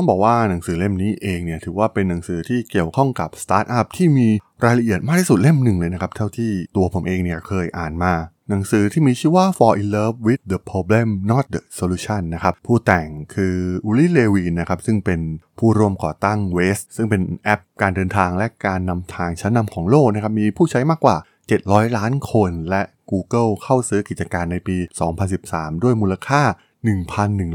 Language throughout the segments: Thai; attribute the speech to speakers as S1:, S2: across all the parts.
S1: ต้องบอกว่าหนังสือเล่มนี้เองเนี่ยถือว่าเป็นหนังสือที่เกี่ยวข้องกับสตาร์ทอัพที่มีรายละเอียดมากที่สุดเล่มหนึ่งเลยนะครับ เท่าที่ตัวผมเองเนี่ยเคยอ่านมา หนังสือที่มีชื่อว่า Fall in Love with the Problem Not the Solution นะครับ ผู้แต่งคือ Uri Levine นะครับ ซึ่งเป็นผู้ร่วมก่อตั้ง Waze ซึ่งเป็นแอปการเดินทางและการนำทางชั้นนำของโลกนะครับมีผู้ใช้มากกว่า 700 ล้านคนและ Google เข้าซื้อกิจการในปี 2013 ด้วยมูลค่า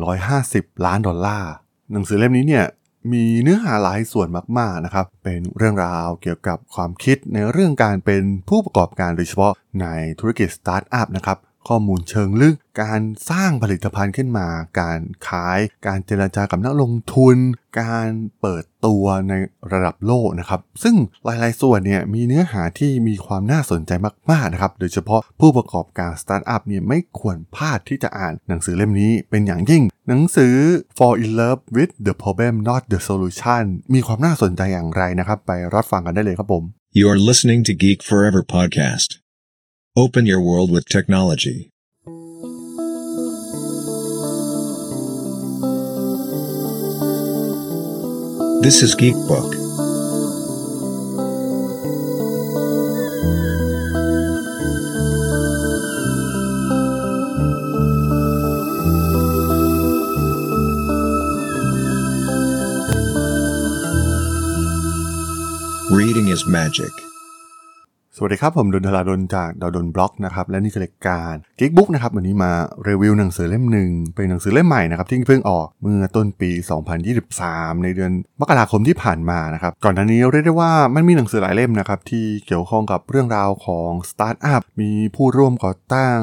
S1: 1,150 ล้านดอลลาร์ หนังสือเล่มนี้เนี่ยมีเนื้อหาหลายส่วนมากๆนะครับ เป็นเรื่องราวเกี่ยวกับความคิดในเรื่องการเป็นผู้ประกอบการโดยเฉพาะในธุรกิจสตาร์ทอัพนะครับ ข้อมูลเชิงลึก การสร้างผลิตภัณฑ์ขึ้นมา การขาย การเจรจากับนักลงทุน การเปิดตัวในระดับโลกนะครับ ซึ่งหลายๆ ส่วนเนี่ยมีเนื้อหาที่มีความน่าสนใจมากๆนะครับ โดยเฉพาะผู้ประกอบการสตาร์ทอัพเนี่ยไม่ควรพลาดที่จะอ่านหนังสือเล่มนี้เป็นอย่างยิ่ง หนังสือ For in Love with the Problem Not the Solution มีความน่าสนใจอย่างไรนะครับ ไปรับฟังกันได้เลยครับผม
S2: You're listening to Geek Forever podcast. Open your world with technology. This is GeekBook. Reading is magic.
S1: สวัสดีครับ ผมดลธราดลจาก ด.ดล็อกนะครับและนี่คือรายการ Geek Book นะครับวันนี้มารีวิวหนังสือเล่มหนึ่งเป็นหนังสือเล่มใหม่นะครับที่เพิ่งออกเมื่อต้นปี 2023 ในเดือนมกราคมที่ผ่านมานะครับก่อนหน้านี้เรียกได้ว่ามันมีหนังสือหลายเล่มนะครับที่เกี่ยวข้องกับเรื่องราวของสตาร์ทอัพมีผู้ร่วมก่อตั้ง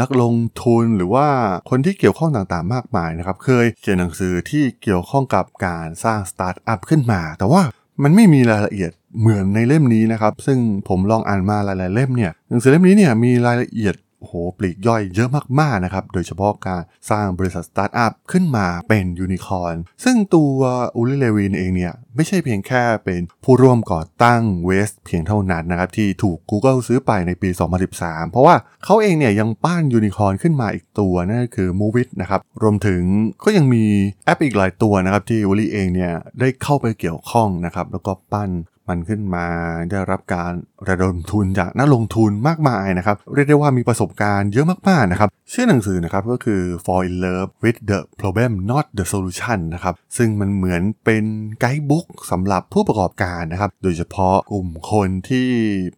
S1: นักลงทุนหรือว่าคนที่เกี่ยวข้องต่างๆ มากมายนะครับเคยเขียนหนังสือที่เกี่ยวข้องกับการสร้างสตาร์ทอัพขึ้นมา แต่ว่า มันไม่มีรายละเอียดเหมือนในเล่มนี้นะครับ ซึ่งผมลองอ่านมาหลาย ๆ เล่มเนี่ยหนังสือเล่มนี้เนี่ยมีรายละเอียด โอ้โหปลีกย่อยเยอะมากๆนะครับ โดยเฉพาะการสร้างบริษัทสตาร์ทอัพขึ้นมาเป็นยูนิคอร์นซึ่งตัว Uri Levine เองเนี่ยไม่ใช่เพียงแค่เป็นผู้ร่วมก่อตั้ง Waze เพียงเท่านั้นนะครับ ที่ถูก Google ซื้อไปในปี 2013 เพราะว่าเขาเองเนี่ยยังปั้นยูนิคอร์นขึ้นมาอีกตัวนั่นก็คือ m o v i t นะครับ รวมถึงก็ยังมีแอปอีกหลายตัวนะครับที่อูลิเองเนี่ยได้เข้าไปเกี่ยวข้องนะครับ แล้วก็ปั้น มันขึ้นมาได้รับการระดมทุนจากนักลงทุนมากมายนะครับ เรียกได้ว่ามีประสบการณ์เยอะมากๆนะครับ ชื่อหนังสือนะครับก็คือ Fall in Love with the Problem Not the Solution นะครับ ซึ่งมันเหมือนเป็น guidebook สำหรับผู้ประกอบการนะครับ โดยเฉพาะกลุ่มคนที่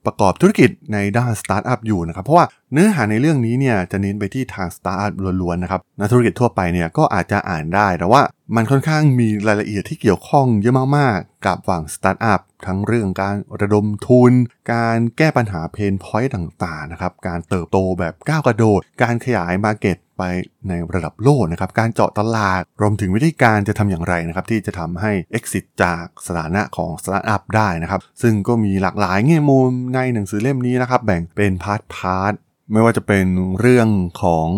S1: ประกอบธุรกิจในด้านสตาร์ทอัพอยู่นะครับ เพราะว่าเนื้อหาในเรื่องนี้เนี่ยจะเน้นไปที่ทางสตาร์ทอัพล้วนๆนะครับนักธุรกิจทั่วไปเนี่ยก็อาจจะอ่านได้แต่ว่ามันค่อนข้างมีรายละเอียดที่เกี่ยวข้องเยอะมากๆ กับฝั่งสตาร์ทอัพ ทั้งเรื่องการระดมทุน การแก้ปัญหา pain point ต่างๆนะครับ การเติบโตแบบก้าวกระโดด การขยาย market ไปในระดับโลกนะครับ การเจาะตลาด รวมถึงวิธีการจะทำอย่างไรนะครับ ที่จะทำให้ exit จากสถานะของสตาร์ทอัพได้นะครับ ซึ่งก็มีหลากหลายแง่มุมในหนังสือเล่มนี้นะครับ แบ่งเป็น part partไม่ว่าจะเป็นเรื่องของ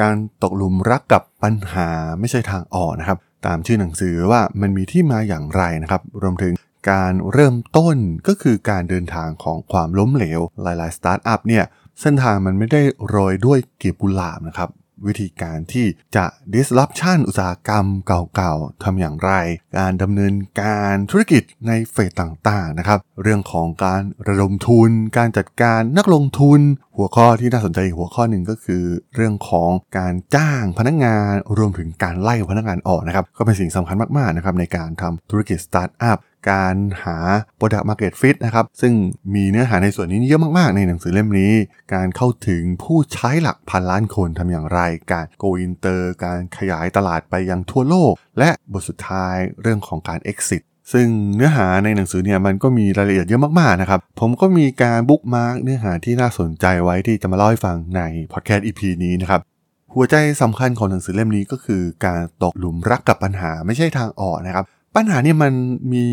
S1: การตกหลุมรักกับปัญหาไม่ใช่ทางออกนะครับ ตามชื่อหนังสือว่ามันมีที่มาอย่างไรนะครับ รวมถึง การเริ่มต้นก็คือการเดินทางของความล้มเหลว หลายๆสตาร์ทอัพเนี่ยเส้นทางมันไม่ได้โรยด้วยกลีบกุหลาบนะครับ วิธีการที่จะ disruption อุตสาหกรรมเก่าๆทำอย่างไร การดำเนินการธุรกิจในเฟสต่างๆนะครับ เรื่องของการระดมทุน การจัดการนักลงทุน หัวข้อที่น่าสนใจหัวข้อหนึ่งก็คือ เรื่องของการจ้างพนักงานรวมถึงการไล่พนักงานออกนะครับ ก็เป็นสิ่งสำคัญมากๆนะครับในการทำธุรกิจสตาร์ทอัพ การหา Product Market Fit นะครับ ซึ่งมีเนื้อหาในส่วนนี้เยอะมาก ๆ ในหนังสือเล่มนี้ การเข้าถึงผู้ใช้หลักพันล้านคนทำอย่างไร การ Go Inter การขยายตลาดไปยังทั่วโลก และบทสุดท้ายเรื่องของการ Exit ซึ่งเนื้อหาในหนังสือเนี่ยมันก็มีรายละเอียดเยอะมากๆนะครับ ผมก็มีการบุ๊กมาร์กเนื้อหาที่น่าสนใจไว้ที่จะมาเล่าให้ฟังในพอดแคสต์ EP นี้นะครับหัวใจสำคัญของหนังสือเล่มนี้ก็คือการตกหลุมรักกับปัญหาไม่ใช่ทางออกนะครับ ปัญหาเนี่ยมันมี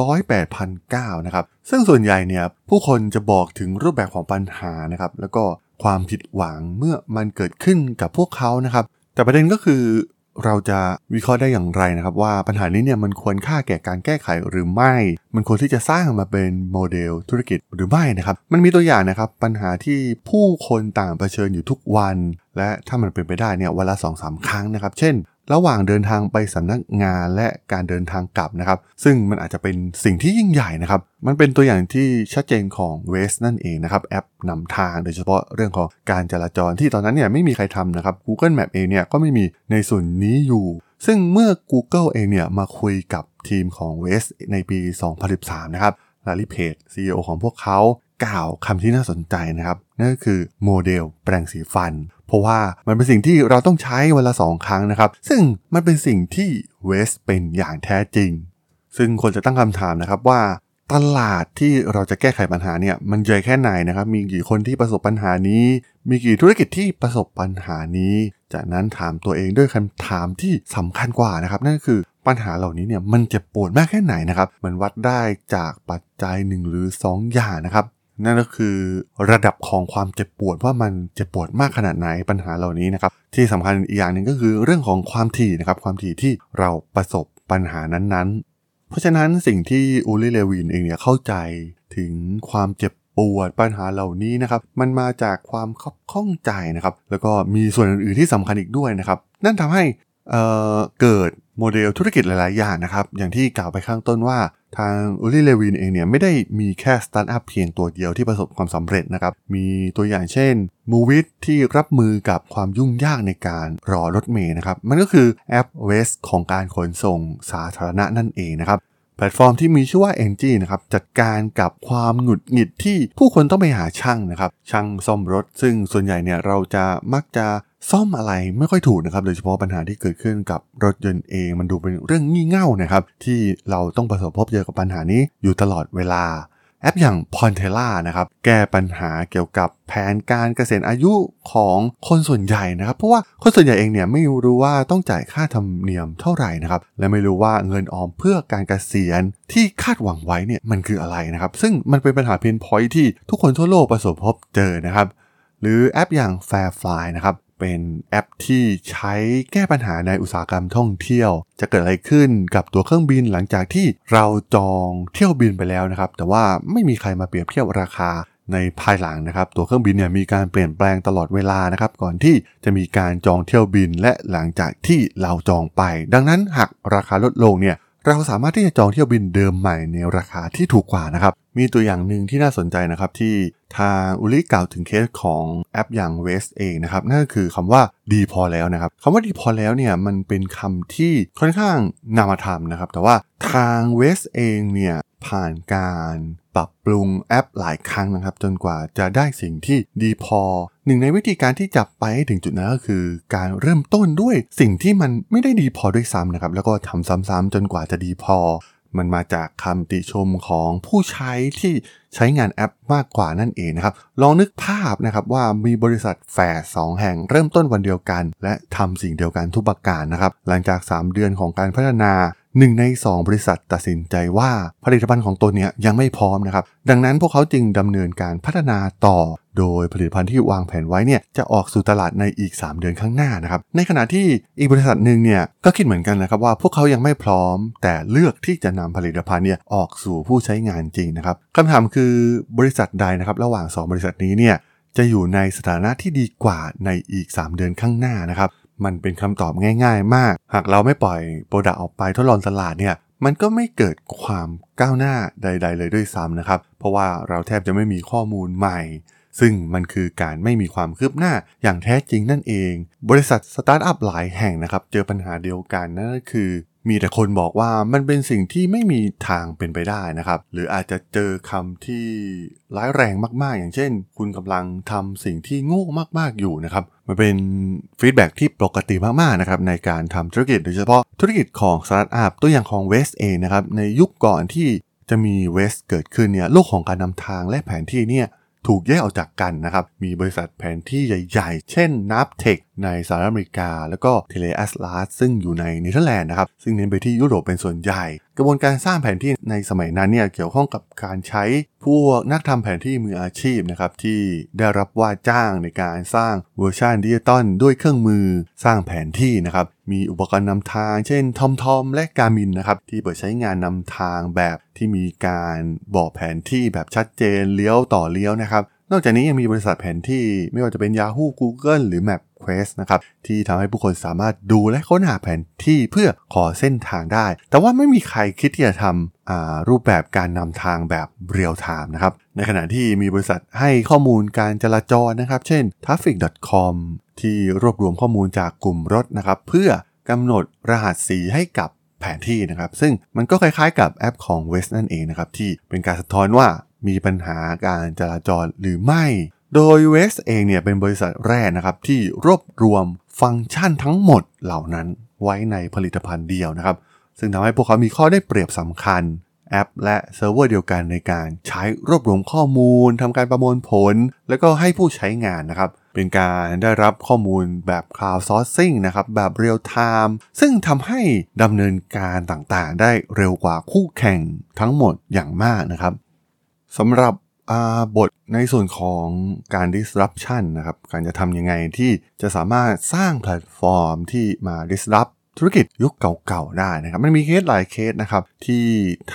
S1: ร้อยแปดพันเก้านะครับ ซึ่งส่วนใหญ่เนี่ยผู้คนจะบอกถึงรูปแบบของปัญหานะครับ แล้วก็ความผิดหวังเมื่อมันเกิดขึ้นกับพวกเขานะครับ แต่ประเด็นก็คือเราจะวิเคราะห์ได้อย่างไรนะครับ ว่าปัญหานี้เนี่ยมันควรค่าแก่การแก้ไขหรือไม่ มันควรที่จะสร้างมาเป็นโมเดลธุรกิจหรือไม่นะครับ มันมีตัวอย่างนะครับปัญหาที่ผู้คนต่างเผชิญอยู่ทุกวัน และถ้ามันเป็นไปได้เนี่ยวันละสองสามครั้งนะครับ เช่น ระหว่างเดินทางไปสำนักงานและการเดินทางกลับนะครับ ซึ่งมันอาจจะเป็นสิ่งที่ยิ่งใหญ่นะครับ มันเป็นตัวอย่างที่ชัดเจนของ Waze นั่นเองนะครับ แอปนำทางโดยเฉพาะเรื่องของการจราจรที่ตอนนั้นเนี่ยไม่มีใครทำนะครับ Google Map เองเนี่ยก็ไม่มีในส่วนนี้อยู่ ซึ่งเมื่อ Google เองเนี่ยมาคุยกับทีมของ Waze ในปี 2013 นะครับ ลาลิเพจ CEO ของพวกเขากล่าวคำที่น่าสนใจนะครับ นั่นก็คือโมเดลแปรงสีฟัน เพราะว่ามันเป็นสิ่งที่เราต้องใช้วันละสองครั้งนะครับ ซึ่งมันเป็นสิ่งที่เวสเป็นอย่างแท้จริง ซึ่งคนจะตั้งคำถามนะครับว่าตลาดที่เราจะแก้ไขปัญหาเนี่ยมันใหญ่แค่ไหนนะครับ มีกี่คนที่ประสบปัญหานี้ มีกี่ธุรกิจที่ประสบปัญหานี้ จากนั้นถามตัวเองด้วยคำถามที่สำคัญกว่านะครับ นั่นก็คือปัญหาเหล่านี้เนี่ยมันเจ็บปวดมากแค่ไหนนะครับมันวัดได้จากปัจจัยหนึ่งหรือ 2 อย่างนะครับ นั่นก็คือระดับของความเจ็บปวดว่ามันเจ็บปวดมากขนาดไหนปัญหาเหล่านี้นะครับที่สำคัญอีกอย่างหนึ่งก็คือเรื่องของความถี่นะครับความถี่ที่เราประสบปัญหานั้นๆ เพราะฉะนั้นสิ่งที่อูลิเลวินเองเนี่ยเข้าใจถึงความเจ็บปวดปัญหาเหล่านี้นะครับมันมาจากความคับข้องใจนะครับแล้วก็มีส่วนอื่นๆที่สำคัญอีกด้วยนะครับนั่นทำให้ เกิดโมเดลธุรกิจหลาย ๆ อย่างนะครับ อย่างที่กล่าวไปข้างต้นว่าทางอูลิเลวินเองเนี่ยไม่ได้มีแค่สตาร์ทอัพเพียงตัวเดียวที่ประสบความสำเร็จนะครับ มีตัวอย่างเช่น m o v i t ที่รับมือกับความยุ่งยากในการรอรถเมย์นะครับ มันก็คือแอป Waze ของการขนส่งสาธารณะนั่นเองนะครับแพลตฟอร์มที่มีชื่อว่า NG นะครับจัดการกับความหงุดหงิดที่ผู้คนต้องไปหาช่างนะครับช่างซ่อมรถ ซึ่งส่วนใหญ่เนี่ยเราจะมักจะ ซ่อมอะไรไม่ค่อยถูกนะครับ โดยเฉพาะปัญหาที่เกิดขึ้นกับรถยนต์เองมันดูเป็นเรื่องงี่เง่านะครับ ที่เราต้องประสบพบเจอกับปัญหานี้อยู่ตลอดเวลา แอปอย่าง p o n t e l a นะครับ แก้ปัญหาเกี่ยวกับแผนการเกษียณอายุของคนส่วนใหญ่นะครับ เพราะว่าคนส่วนใหญ่เองเนี่ยไม่รู้ว่าต้องจ่ายค่าธรรมเนียมเท่าไหร่นะครับ และไม่รู้ว่าเงินออมเพื่อการเกษียณที่คาดหวังไว้เนี่ยมันคืออะไรนะครับ ซึ่งมันเป็นปัญหาเพนพอยที่ทุกคนทั่วโลกประสบพบเจอนะครับหรือแอปอย่าง Fairfly นะครับ เป็นแอปที่ใช้แก้ปัญหาในอุตสาหกรรมท่องเที่ยว จะเกิดอะไรขึ้นกับตัวเครื่องบินหลังจากที่เราจองเที่ยวบินไปแล้วนะครับ แต่ว่าไม่มีใครมาเปรียบเทียบราคาในภายหลังนะครับ ตัวเครื่องบินเนี่ยมีการเปลี่ยนแปลงตลอดเวลานะครับ ก่อนที่จะมีการจองเที่ยวบินและหลังจากที่เราจองไป ดังนั้นหากราคาลดลงเนี่ย เราสามารถที่จะจองเที่ยวบินเดิมใหม่ในราคาที่ถูกกว่านะครับ มีตัวอย่างหนึ่งที่น่าสนใจนะครับที่ทางอุลิกล่าวถึงเคสของแอปอย่าง w วสเองนะครับนั่นก็คือคำว่าดีพอแล้วนะครับคำว่าดีพอแล้วเนี่ยมันเป็นคำที่ค่อนข้างนามธรรมนะครับ แต่ว่าทางเวสเองเนี่ย ผ่านการปรับปรุงแอปหลายครั้งนะครับ จนกว่าจะได้สิ่งที่ดีพอ หนึ่งในวิธีการที่จะไปถึงจุดนั้นก็คือ การเริ่มต้นด้วยสิ่งที่มันไม่ได้ดีพอด้วยซ้ำนะครับ แล้วก็ทำซ้ำๆจนกว่าจะดีพอ มันมาจากคำติชมของผู้ใช้ที่ใช้งานแอปมากกว่านั่นเองนะครับ ลองนึกภาพนะครับว่ามีบริษัทแฝดสองแห่งเริ่มต้นวันเดียวกัน และทำสิ่งเดียวกันทุกประการนะครับ หลังจาก 3 เดือนของการพัฒนา หนึ่งใน 2 บริษัทตัดสินใจว่าผลิตภัณฑ์ของตัวนี้ยยังไม่พร้อมนะครับ ดังนั้นพวกเขาจึงดำเนินการพัฒนาต่อ โดยผลิตภัณฑ์ที่วางแผนไว้เนี่ยจะออกสู่ตลาดในอีก 3 เดือนข้างหน้านะครับ ในขณะที่อีกบริษัทหนึ่งเนี่ยก็คิดเหมือนกันนะครับว่าพวกเขายังไม่พร้อม แต่เลือกที่จะนำผลิตภัณฑ์เนี่ยออกสู่ผู้ใช้งานจริงนะครับคำถามคือบริษัทใดนะครับระหว่าง 2 บริษัทนี้เนี่ยจะอยู่ในสถานะที่ดีกว่าในอีก 3 เดือนข้างหน้านะครับ มันเป็นคำตอบง่าย ๆ มาก หากเราไม่ปล่อยโปรดักต์ออกไปทดลองตลาดเนี่ยมันก็ไม่เกิดความก้าวหน้าใด ๆ เลยด้วยซ้ำนะครับ เพราะว่าเราแทบจะไม่มีข้อมูลใหม่ ซึ่งมันคือการไม่มีความคืบหน้าอย่างแท้จริงนั่นเอง บริษัทสตาร์ทอัพหลายแห่งนะครับ เจอปัญหาเดียวกันนั่นก็คือ มีแต่คนบอกว่ามันเป็นสิ่งที่ไม่มีทางเป็นไปได้นะครับ หรืออาจจะเจอคำที่ร้ายแรงมากๆ อย่างเช่น คุณกำลังทำสิ่งที่โง่มากๆอยู่นะครับ มันเป็น feedback ที่ปกติมากๆนะครับในการทำธุรกิจโดยเฉพาะธุรกิจของสตาร์ทอัพตัวอย่างของ Waze เองนะครับในยุคก่อนที่จะมี Waze เกิดขึ้นเนี่ยโลกของการนำทางและแผนที่เนี่ยถูกแยกออกจากกันนะครับ มีบริษัทแผนที่ใหญ่ ๆ เช่น n a p t e c h ในสหรัฐอเมริกา แล้วก็ t e l e a s l a s ซึ่งอยู่ในเนเธอร์แลนด์นะครับ ซึ่งเน้นไปที่ยุโรปเป็นส่วนใหญ่ กระบวนการสร้างแผนที่ในสมัยนั้นเนี่ยเกี่ยวข้องกับการใช้พวกนักทำแผนที่มืออาชีพนะครับที่ได้รับว่าจ้างในการสร้างเวอร์ชันดิจิตอลด้วยเครื่องมือสร้างแผนที่นะครับมีอุปกรณ์นำทาง เช่น TomTom และ Garmin นะครับที่เปิดใช้งานนำทางแบบที่มีการบอกแผนที่แบบชัดเจนเลี้ยวต่อเลี้ยวนะครับนอกจากนี้ยังมีบริษัทแผนที่ไม่ว่าจะเป็น Yahoo Google หรือ Map Quest นะครับที่ทำให้ผู้คนสามารถดูและค้นหาแผนที่เพื่อขอเส้นทางได้ แต่ว่าไม่มีใครคิดที่จะทำรูปแบบการนำทางแบบเรียลไทม์นะครับในขณะที่มีบริษัทให้ข้อมูลการจราจรนะครับ เช่น traffic.com ที่รวบรวมข้อมูลจากกลุ่มรถนะครับเพื่อกำหนดรหัสสีให้กับแผนที่นะครับ ซึ่งมันก็คล้ายๆกับแอปของ West นั่นเองนะครับที่เป็นการสะท้อนว่ามีปัญหาการจราจรหรือไม่ โดย West เองเนี่ยเป็นบริษัทแรกนะครับที่รวบรวมฟังก์ชันทั้งหมดเหล่านั้นไว้ในผลิตภัณฑ์เดียวนะครับ ซึ่งทำให้พวกเขามีข้อได้เปรียบสำคัญ แอป และเซิร์ฟเวอร์เดียวกันในการใช้รวบรวมข้อมูลทำการประมวลผล แล้วก็ให้ผู้ใช้งานนะครับเป็นการได้รับข้อมูลแบบ crowd sourcing นะครับแบบ real time ซึ่งทำให้ดำเนินการต่างๆ ได้เร็วกว่าคู่แข่งทั้งหมดอย่างมากนะครับสำหรับ บทในส่วนของการ disruption นะครับ การจะทำยังไงที่จะสามารถสร้างแพลตฟอร์มที่มา disrupt ธุรกิจยุคเก่าๆได้นะครับ มันมีเคสหลายเคสนะครับ ที่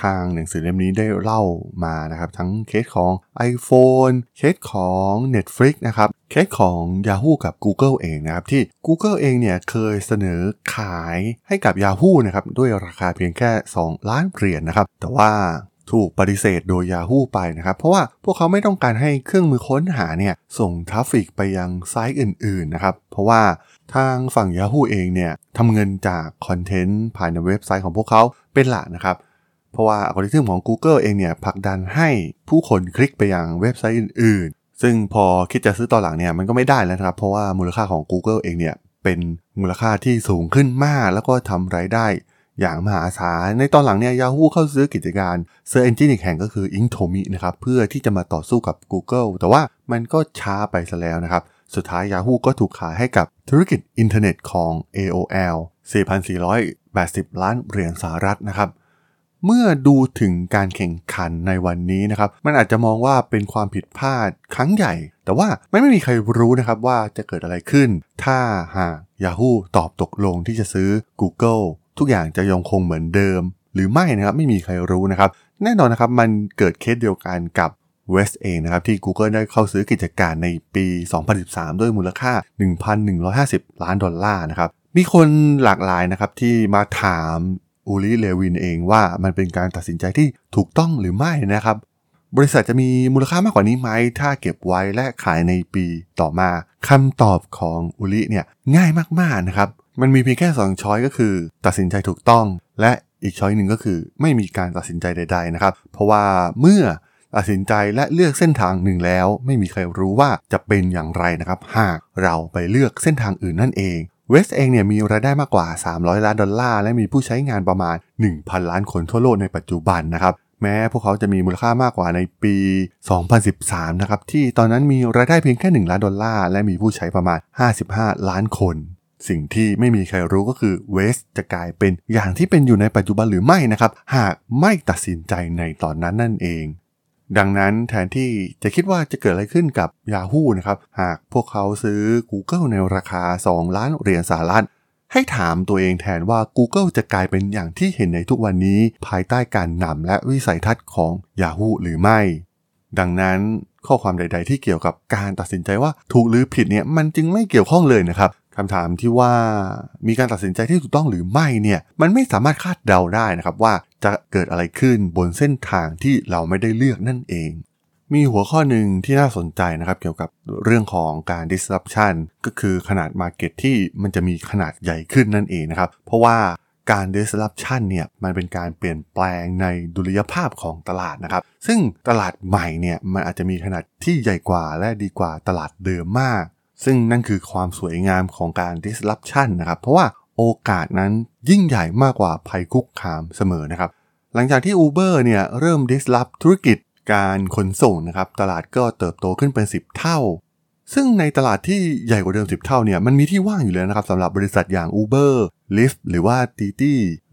S1: ทางหนังสือเล่มนี้ได้เล่ามานะครับ ทั้งเคสของ iPhone เคสของ Netflix นะครับ เคสของ Yahoo กับ Google เองนะครับ ที่ Google เองเนี่ยเคยเสนอขายให้กับ Yahoo นะครับ ด้วยราคาเพียงแค่ 2 ล้านเหรียญนะครับ แต่ว่า ถูกปฏิเสธโดย Yahoo ไปนะครับ เพราะว่าพวกเขาไม่ต้องการให้เครื่องมือค้นหาเนี่ยส่ง traffic ไปยัง site อื่นๆนะครับ เพราะว่าทางฝั่ง Yahoo เองเนี่ยทำเงินจากคอนเทนต์ภายในเว็บไซต์ของพวกเขาเป็นหลักนะครับเพราะว่าอัลกอริทึมของ Google เองเนี่ยผลักดันให้ผู้คนคลิกไปยังเว็บไซต์อื่น ๆ ซึ่งพอคิดจะซื้อต่อหลังเนี่ยมันก็ไม่ได้แล้วครับ เพราะว่ามูลค่าของ Google เองเนี่ยเป็นมูลค่าที่สูงขึ้นมาก แล้วก็ทำรายได้ อย่างมหาศาล ในตอนหลังเนี่ย Yahoo เข้าซื้อกิจการ search engine อีกแห่งก็คือ Inktomi นะครับ เพื่อที่จะมาต่อสู้กับ Google แต่ว่ามันก็ช้าไปซะแล้วนะครับ สุดท้าย Yahoo ก็ถูกขายให้กับธุรกิจอินเทอร์เน็ตของ AOL 4,480 ล้านเหรียญสหรัฐนะครับ เมื่อดูถึงการแข่งขันในวันนี้นะครับ มันอาจจะมองว่าเป็นความผิดพลาดครั้งใหญ่ แต่ว่าไม่ไม่มีใครรู้นะครับว่าจะเกิดอะไรขึ้น ถ้าหาก Yahoo ตอบตกลงที่จะซื้อ Google ทุกอย่างจะยังคงเหมือนเดิม หรือไม่นะครับไม่มีใครรู้นะครับ แน่นอนนะครับมันเกิดเคสเดียวกันกับ West เองนะครับที่ Google ได้เข้าซื้อกิจการในปี 2013 ด้วยมูลค่า 1,150 ล้านดอลลาร์นะครับ มีคนหลากหลายนะครับที่มาถามอูลิเลวินเองว่ามันเป็นการตัดสินใจที่ถูกต้องหรือไม่นะครับ บริษัทจะมีมูลค่ามากกว่านี้ไหม ถ้าเก็บไว้และขายในปีต่อมาคำตอบของอูลิเนี่ยง่ายมากๆนะครับ มันมีเพียงแค่2ช้อยก็คือ ตัดสินใจถูกต้อง และอีกช้อยหนึ่งก็คือไม่มีการตัดสินใจใด ๆนะครับ เพราะว่าเมื่อตัดสินใจและเลือกเส้นทางหนึ่งแล้ว ไม่มีใครรู้ว่าจะเป็นอย่างไรนะครับ หากเราไปเลือกเส้นทางอื่นนั่นเองเวสเองเนี่ยมีรายได้มากกว่า 300 ล้านดอลลาร์และมีผู้ใช้งานประมาณ 1,000 ล้านคนทั่วโลกในปัจจุบันนะครับแม้พวกเขาจะมีมูลค่ามากกว่าในปี 2013 นะครับที่ตอนนั้นมีรายได้เพียงแค่ 1 ล้านดอลลาร์และมีผู้ใช้ประมาณ 55 ล้านคน สิ่งที่ไม่มีใครรู้ก็คือเวสจะกลายเป็นอย่างที่เป็นอยู่ในปัจจุบันหรือไม่นะครับ หากไม่ตัดสินใจในตอนนั้นนั่นเอง ดังนั้นแทนที่จะคิดว่าจะเกิดอะไรขึ้นกับ Yahoo นะครับ หากพวกเขาซื้อ Google ในราคา 2 ล้านเหรียญสหรัฐให้ถามตัวเองแทนว่า Google จะกลายเป็นอย่างที่เห็นในทุกวันนี้ ภายใต้การนำและวิสัยทัศน์ของ Yahoo หรือไม่ ดังนั้นข้อความใด ๆ ที่เกี่ยวกับการตัดสินใจว่าถูกหรือผิดเนี่ยมันจึงไม่เกี่ยวข้องเลยนะครับ คำถามที่ว่ามีการตัดสินใจที่ถูกต้องหรือไม่เนี่ยมันไม่สามารถคาดเดาได้นะครับว่าจะเกิดอะไรขึ้นบนเส้นทางที่เราไม่ได้เลือกนั่นเอง มีหัวข้อหนึ่งที่น่าสนใจนะครับเกี่ยวกับเรื่องของการ disruption ก็คือขนาด market ที่มันจะมีขนาดใหญ่ขึ้นนั่นเองนะครับ เพราะว่าการ disruption เนี่ยมันเป็นการเปลี่ยนแปลงในดุลยภาพของตลาดนะครับ ซึ่งตลาดใหม่เนี่ยมันอาจจะมีขนาดที่ใหญ่กว่าและดีกว่าตลาดเดิมมาก ซึ่งนั่นคือความสวยงามของการ disruption นะครับ เพราะว่าโอกาสนั้นยิ่งใหญ่มากกว่าภัยคุกคามเสมอนะครับ หลังจากที่ Uber เนี่ยเริ่ม disrupt ธุรกิจการขนส่งนะครับ ตลาดก็เติบโตขึ้นเป็น 10 เท่า ซึ่งในตลาดที่ใหญ่กว่าเดิม 10 เท่าเนี่ยมันมีที่ว่างอยู่แล้วนะครับสำหรับบริษัทอย่าง Uber Lyft หรือว่า t t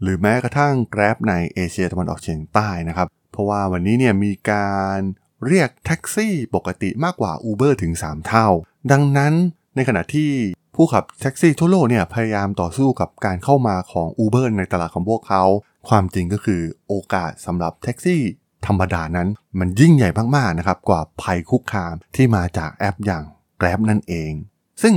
S1: หรือแม้กระทั่ง Grab ในเอเชียตะวันออกเฉียงใต้นะครับ เพราะว่าวันนี้เนี่ยมีการเรียกแท็กซี่ปกติมากกว่า Uber ถึง 3 เท่า ดังนั้นในขณะที่ผู้ขับแท็กซี่ทั่วโลกเนี่ยพยายามต่อสู้กับการเข้ามาของ Uber ในตลาดของพวกเขา ความจริงก็คือโอกาสสำหรับแท็กซี่ธรรมดานั้นมันยิ่งใหญ่มากๆนะครับกว่าภัยคุกคามที่มาจากแอปอย่าง Grab นั่นเอง ซึ่ง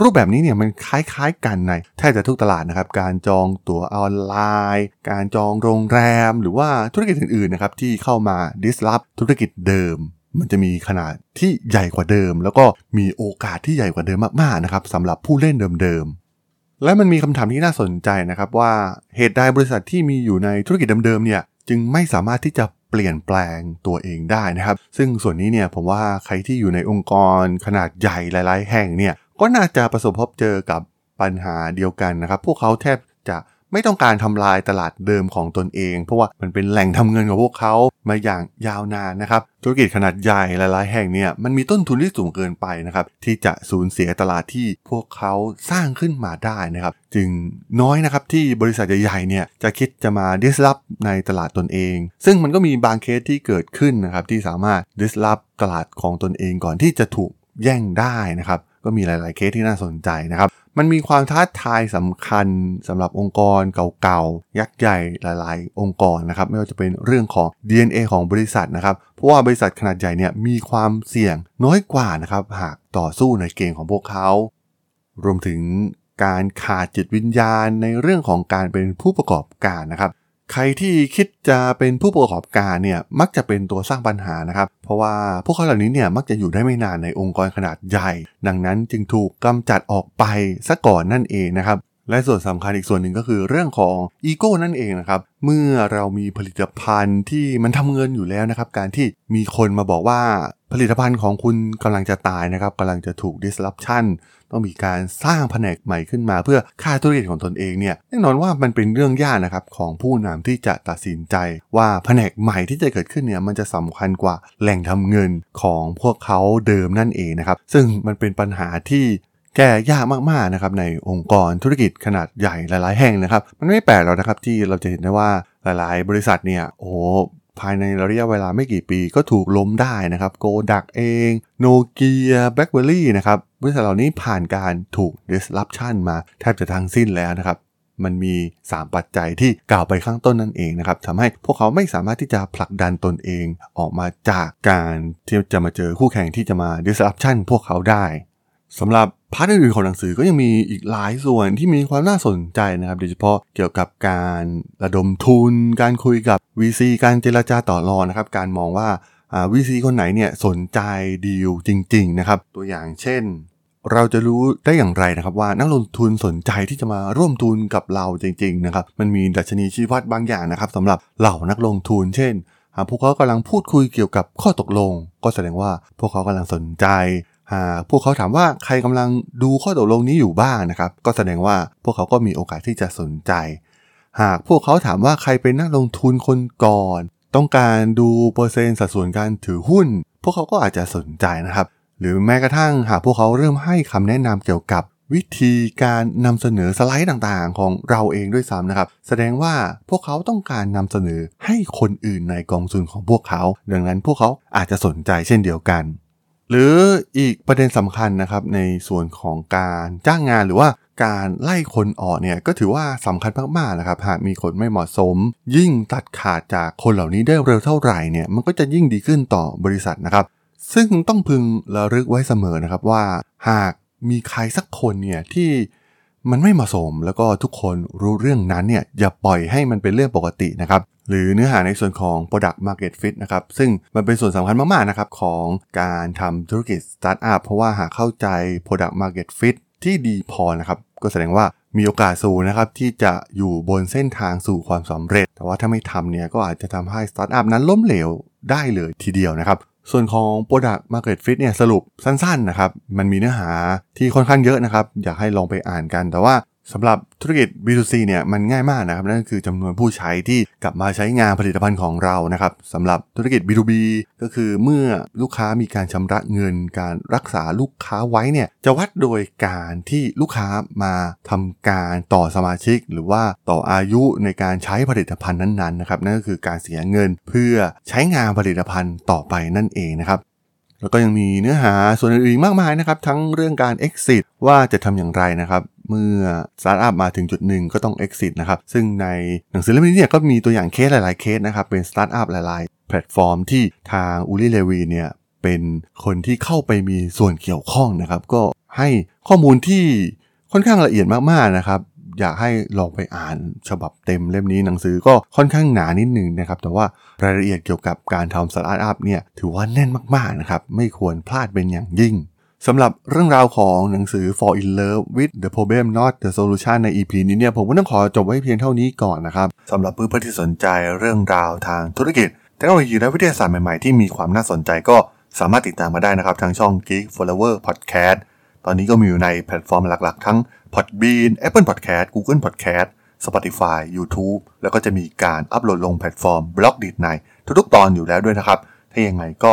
S1: รูปแบบนี้เนี่ยมันคล้ายๆกันในแทบจะทุกตลาดนะครับ การจองตั๋วออนไลน์ การจองโรงแรม หรือว่าธุรกิจอื่นๆนะครับที่เข้ามา disrupt ธุรกิจเดิม มันจะมีขนาดที่ใหญ่กว่าเดิม แล้วก็มีโอกาสที่ใหญ่กว่าเดิมมากๆนะครับสำหรับผู้เล่นเดิมๆ และมันมีคำถามที่น่าสนใจนะครับว่าเหตุใดบริษัทที่มีอยู่ในธุรกิจเดิมๆเนี่ยจึงไม่สามารถที่จะเปลี่ยนแปลงตัวเองได้นะครับ ซึ่งส่วนนี้เนี่ยผมว่าใครที่อยู่ในองค์กรขนาดใหญ่หลาย ๆ แห่งเนี่ยก็น่าจะประสบพบเจอกับปัญหาเดียวกันนะครับ พวกเขาแทบจะ ไม่ต้องการทำลายตลาดเดิมของตนเอง เพราะว่ามันเป็นแหล่งทำเงินของพวกเขามาอย่างยาวนานนะครับ ธุรกิจขนาดใหญ่หลายๆแห่งเนี่ยมันมีต้นทุนที่สูงเกินไปนะครับที่จะสูญเสียตลาดที่พวกเขาสร้างขึ้นมาได้นะครับจึงน้อยนะครับที่บริษัทใหญ่ๆเนี่ยจะคิดจะมา disrupt ในตลาดตนเอง ซึ่งมันก็มีบางเคสที่เกิดขึ้นนะครับที่สามารถ disrupt ตลาดของตนเองก่อนที่จะถูกแย่งได้นะครับ ก็มีหลายๆเคสที่น่าสนใจนะครับ มันมีความท้าทายสำคัญสำหรับองค์กรเก่าๆ ยักษ์ใหญ่หลาย ๆ องค์กรนะครับ ไม่ว่าจะเป็นเรื่องของ DNA ของบริษัทนะครับ เพราะว่าบริษัทขนาดใหญ่เนี่ยมีความเสี่ยงน้อยกว่านะครับหากต่อสู้ในเกมของพวกเขา รวมถึงการขาดจิตวิญญาณในเรื่องของการเป็นผู้ประกอบการนะครับ ใครที่คิดจะเป็นผู้ประกอบการเนี่ยมักจะเป็นตัวสร้างปัญหานะครับ เพราะว่าพวกเขาเหล่านี้เนี่ยมักจะอยู่ได้ไม่นานในองค์กรขนาดใหญ่ ดังนั้นจึงถูกกำจัดออกไปซะก่อนนั่นเองนะครับ และส่วนสำคัญอีกส่วนหนึ่งก็คือเรื่องของอีโก้นั่นเองนะครับ เมื่อเรามีผลิตภัณฑ์ที่มันทำเงินอยู่แล้วนะครับ การที่มีคนมาบอกว่าผลิตภัณฑ์ของคุณกำลังจะตายนะครับกำลังจะถูก disruption ต้องมีการสร้างแผนกใหม่ขึ้นมา เพื่อค่าธุรกิจของตนเองเนี่ยแน่นอนว่ามันเป็นเรื่องยากนะครับของผู้นำที่จะตัดสินใจ ว่าแผนกใหม่ที่จะเกิดขึ้นเนี่ยมันจะสำคัญกว่าแหล่งทำเงินของพวกเขาเดิมนั่นเองนะครับซึ่งมันเป็นปัญหาที่ แก้ยากมากๆนะครับในองค์กรธุรกิจขนาดใหญ่หลาย ๆ แห่งนะครับ มันไม่แปลกหรอกนะครับที่เราจะเห็นได้ว่าหลายๆ บริษัทเนี่ยโอ้ภายในระยะเวลาไม่กี่ปีก็ถูกล้มได้นะครับโกดักเองโนเกียแบล็คเบอรี่นะครับบริษัทเหล่านี้ผ่านการถูก disruption มาแทบจะทั้งสิ้นแล้วนะครับมันมี 3 ปัจจัยที่กล่าวไปข้างต้นนั่นเองนะครับทำให้พวกเขาไม่สามารถที่จะผลักดันตนเองออกมาจากการที่จะมาเจอคู่แข่งที่จะมา disruption พวกเขาได้สำหรับ พาร์ทอื่นๆของหนังสือก็ยังมีอีกหลายส่วนที่มีความน่าสนใจนะครับ โดยเฉพาะเกี่ยวกับการระดมทุน การคุยกับ VC การเจรจาต่อรองนะครับ การมองว่า VC คนไหนเนี่ยสนใจดีลจริง ๆ นะครับ ตัวอย่างเช่น เราจะรู้ได้อย่างไรนะครับ ว่านักลงทุนสนใจที่จะมาร่วมทุนกับเราจริง ๆ นะครับ มันมีดัชนีชี้วัดบางอย่างนะครับสำหรับเหล่านักลงทุน เช่นหากพวกเขากำลังพูดคุยเกี่ยวกับข้อตกลง ก็แสดงว่าพวกเขากำลังสนใจ หากพวกเขาถามว่าใครกำลังดูข้อตกลงนี้อยู่บ้างนะครับ ก็แสดงว่าพวกเขาก็มีโอกาสที่จะสนใจ หากพวกเขาถามว่าใครเป็นนักลงทุนคนก่อน ต้องการดูเปอร์เซ็นต์สัดส่วนการถือหุ้น พวกเขาก็อาจจะสนใจนะครับ หรือแม้กระทั่งหากพวกเขาเริ่มให้คำแนะนำเกี่ยวกับวิธีการนำเสนอสไลด์ต่างๆ ของเราเองด้วยซ้ำนะครับ แสดงว่าพวกเขาต้องการนำเสนอให้คนอื่นในกองทุนของพวกเขา ดังนั้นพวกเขาอาจจะสนใจเช่นเดียวกัน หรืออีกประเด็นสำคัญนะครับในส่วนของการจ้างงานหรือว่าการไล่คนออกเนี่ยก็ถือว่าสำคัญมากๆนะครับหากมีคนไม่เหมาะสม ยิ่งตัดขาดจากคนเหล่านี้ได้เร็วเท่าไหร่เนี่ยมันก็จะยิ่งดีขึ้นต่อบริษัทนะครับ ซึ่งต้องพึงระลึกไว้เสมอนะครับว่า หากมีใครสักคนเนี่ยที่ มันไม่เหมาะสมแล้วก็ทุกคนรู้เรื่องนั้นเนี่ยอย่าปล่อยให้มันเป็นเรื่องปกตินะครับหรือเนื้อหาในส่วนของ Product Market Fit นะครับซึ่งมันเป็นส่วนสำคัญมากๆนะครับของการทำธุรกิจสตาร์ทอัพเพราะว่าหากเข้าใจ Product Market Fit ที่ดีพอนะครับก็แสดงว่ามีโอกาสสูงนะครับที่จะอยู่บนเส้นทางสู่ความสำเร็จ แต่ว่าถ้าไม่ทำเนี่ยก็อาจจะทำให้สตาร์ทอัพนั้นล้มเหลวได้เลยทีเดียวนะครับ ส่วนของ Product Market Fit เนี่ยสรุปสั้นๆนะครับ มันมีเนื้อหาที่ค่อนข้างเยอะนะครับ อยากให้ลองไปอ่านกัน แต่ว่า สำหรับธุรกิจ B2C เนี่ยมันง่ายมากนะครับนั่นก็คือจำนวนผู้ใช้ที่กลับมาใช้งานผลิตภัณฑ์ของเรานะครับสำหรับธุรกิจ B2B ก็คือเมื่อลูกค้ามีการชำระเงิน การรักษาลูกค้าไว้เนี่ยจะวัดโดยการที่ลูกค้ามาทำการต่อสมาชิก หรือว่าต่ออายุในการใช้ผลิตภัณฑ์นั้นๆนะครับนั่นก็คือการเสียเงินเพื่อใช้งานผลิตภัณฑ์ต่อไปนั่นเองนะครับแล้วก็ยังมีเนื้อหาส่วนอื่นๆมากมายนะครับทั้งเรื่องการ exit ว่าจะทำอย่างไรนะครับ เมื่อสตาร์ทอัพมาถึงจุดหนึ่งก็ต้อง exit นะครับ ซึ่งในหนังสือเล่มนี้เนี่ยก็มีตัวอย่างเคสหลาย ๆ เคสนะครับ เป็นสตาร์ทอัพหลาย ๆ แพลตฟอร์มที่ทางอูลี่เลวีเนี่ยเป็นคนที่เข้าไปมีส่วนเกี่ยวข้องนะครับ ก็ให้ข้อมูลที่ค่อนข้างละเอียดมาก ๆ นะครับอยากให้ลองไปอ่านฉบับเต็มเล่มนี้หนังสือก็ค่อนข้างหนานิดนึงนะครับ แต่ว่ารายละเอียดเกี่ยวกับการทำสตาร์ทอัพเนี่ยถือว่าแน่นมากๆนะครับ ไม่ควรพลาดเป็นอย่างยิ่ง สำหรับเรื่องราวของหนังสือ Fall in Love with the Problem Not the Solution ใน EP นี้เนี่ยผมก็ต้องขอจบไว้เพียงเท่านี้ก่อนนะครับสำหรับเพื่อนๆที่สนใจเรื่องราวทางธุรกิจเทคโนโลยีและวิทยาศาสตร์ใหม่ๆ ที่มีความน่าสนใจก็สามารถติดตามมาได้นะครับ ทางช่อง Geek Forever Podcast ตอนนี้ก็มีอยู่ในแพลตฟอร์มหลักๆ ทั้ง Podbean Apple Podcast Google Podcast Spotify YouTube แล้วก็จะมีการอัปโหลดลงแพลตฟอร์ม Blockdit ในทุกๆ ตอนอยู่แล้วด้วยนะครับ ถ้ายังไงก็